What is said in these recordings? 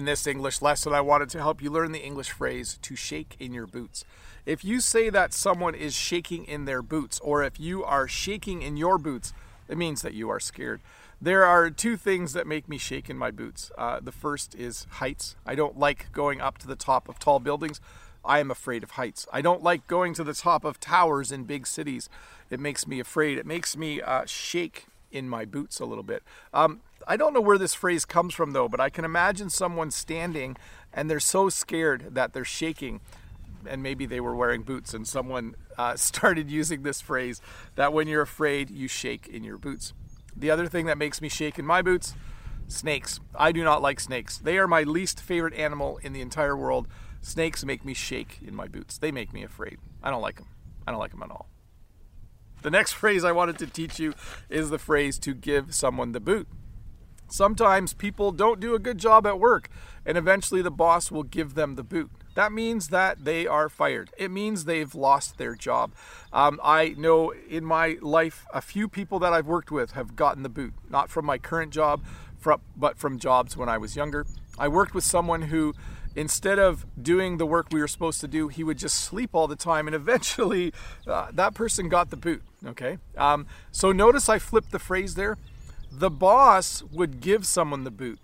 In this English lesson, I wanted to help you learn the English phrase to shake in your boots. If you say that someone is shaking in their boots, or if you are shaking in your boots, it means that you are scared. There are two things that make me shake in my boots. Uh, the first is heights. I don't like going up to the top of tall buildings. I am afraid of heights. I don't like going to the top of towers in big cities. It makes me afraid. It makes me uh, shake in my boots a little bit. Um, I don't know where this phrase comes from though, but I can imagine someone standing and they're so scared that they're shaking. And maybe they were wearing boots, and someone uh, started using this phrase that when you're afraid, you shake in your boots. The other thing that makes me shake in my boots snakes. I do not like snakes. They are my least favorite animal in the entire world. Snakes make me shake in my boots. They make me afraid. I don't like them. I don't like them at all. The next phrase I wanted to teach you is the phrase to give someone the boot. Sometimes people don't do a good job at work, and eventually the boss will give them the boot. That means that they are fired. It means they've lost their job. Um, I know in my life a few people that I've worked with have gotten the boot, not from my current job, but from jobs when I was younger. I worked with someone who instead of doing the work we were supposed to do, he would just sleep all the time, and eventually uh, that person got the boot. Okay, um, so notice I flipped the phrase there. The boss would give someone the boot.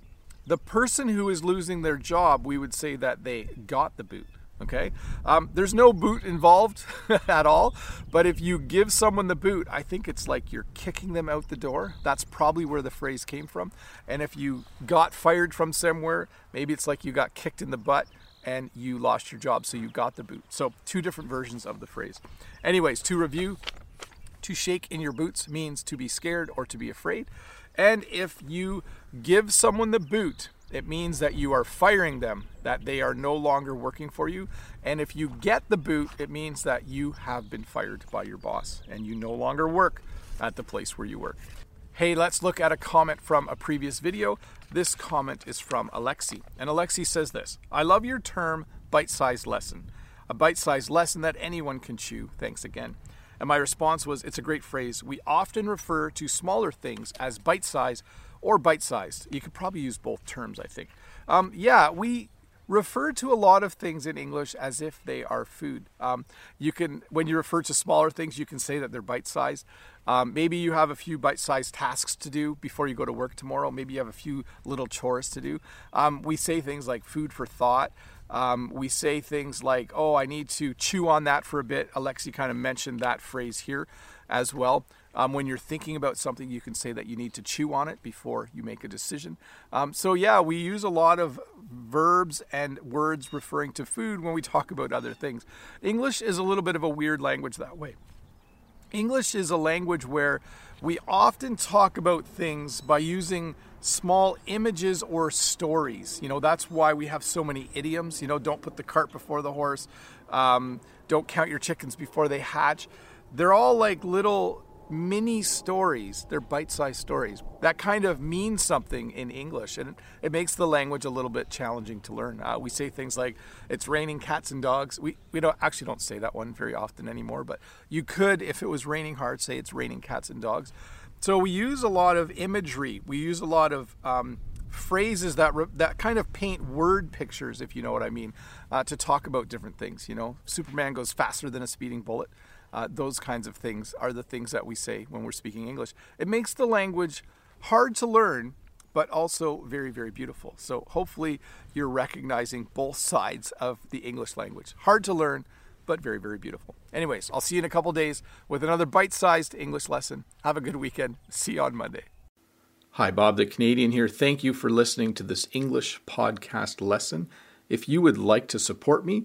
The person who is losing their job, we would say that they got the boot. Okay, um, there's no boot involved at all, but if you give someone the boot, I think it's like you're kicking them out the door. That's probably where the phrase came from. And if you got fired from somewhere, maybe it's like you got kicked in the butt and you lost your job, so you got the boot. So, two different versions of the phrase. Anyways, to review, to shake in your boots means to be scared or to be afraid. And if you give someone the boot, it means that you are firing them, that they are no longer working for you. And if you get the boot, it means that you have been fired by your boss and you no longer work at the place where you work. Hey, let's look at a comment from a previous video. This comment is from Alexi. And Alexi says this I love your term bite sized lesson. A bite sized lesson that anyone can chew. Thanks again. And my response was, It's a great phrase. We often refer to smaller things as bite sized or bite sized. You could probably use both terms, I think. Um, yeah, we refer to a lot of things in English as if they are food. Um, you can, when you refer to smaller things, you can say that they're bite sized. Um, maybe you have a few bite sized tasks to do before you go to work tomorrow. Maybe you have a few little chores to do. Um, we say things like food for thought. Um, we say things like, oh, I need to chew on that for a bit. Alexi kind of mentioned that phrase here as well. Um, when you're thinking about something, you can say that you need to chew on it before you make a decision. Um, so, yeah, we use a lot of verbs and words referring to food when we talk about other things. English is a little bit of a weird language that way. English is a language where we often talk about things by using small images or stories. You know, that's why we have so many idioms. You know, don't put the cart before the horse, um, don't count your chickens before they hatch. They're all like little mini stories. They're bite sized stories. That kind of means something in English, and it makes the language a little bit challenging to learn. Uh, we say things like, it's raining cats and dogs. We, we don't actually don't say that one very often anymore, but you could, if it was raining hard, say it's raining cats and dogs. So we use a lot of imagery. We use a lot of um, phrases that re- that kind of paint word pictures, if you know what I mean, uh, to talk about different things. You know, Superman goes faster than a speeding bullet. Uh, those kinds of things are the things that we say when we're speaking English. It makes the language hard to learn, but also very, very beautiful. So hopefully you're recognizing both sides of the English language. Hard to learn, but very, very beautiful. Anyways, I'll see you in a couple days with another bite sized English lesson. Have a good weekend. See you on Monday. Hi, Bob the Canadian here. Thank you for listening to this English podcast lesson. If you would like to support me,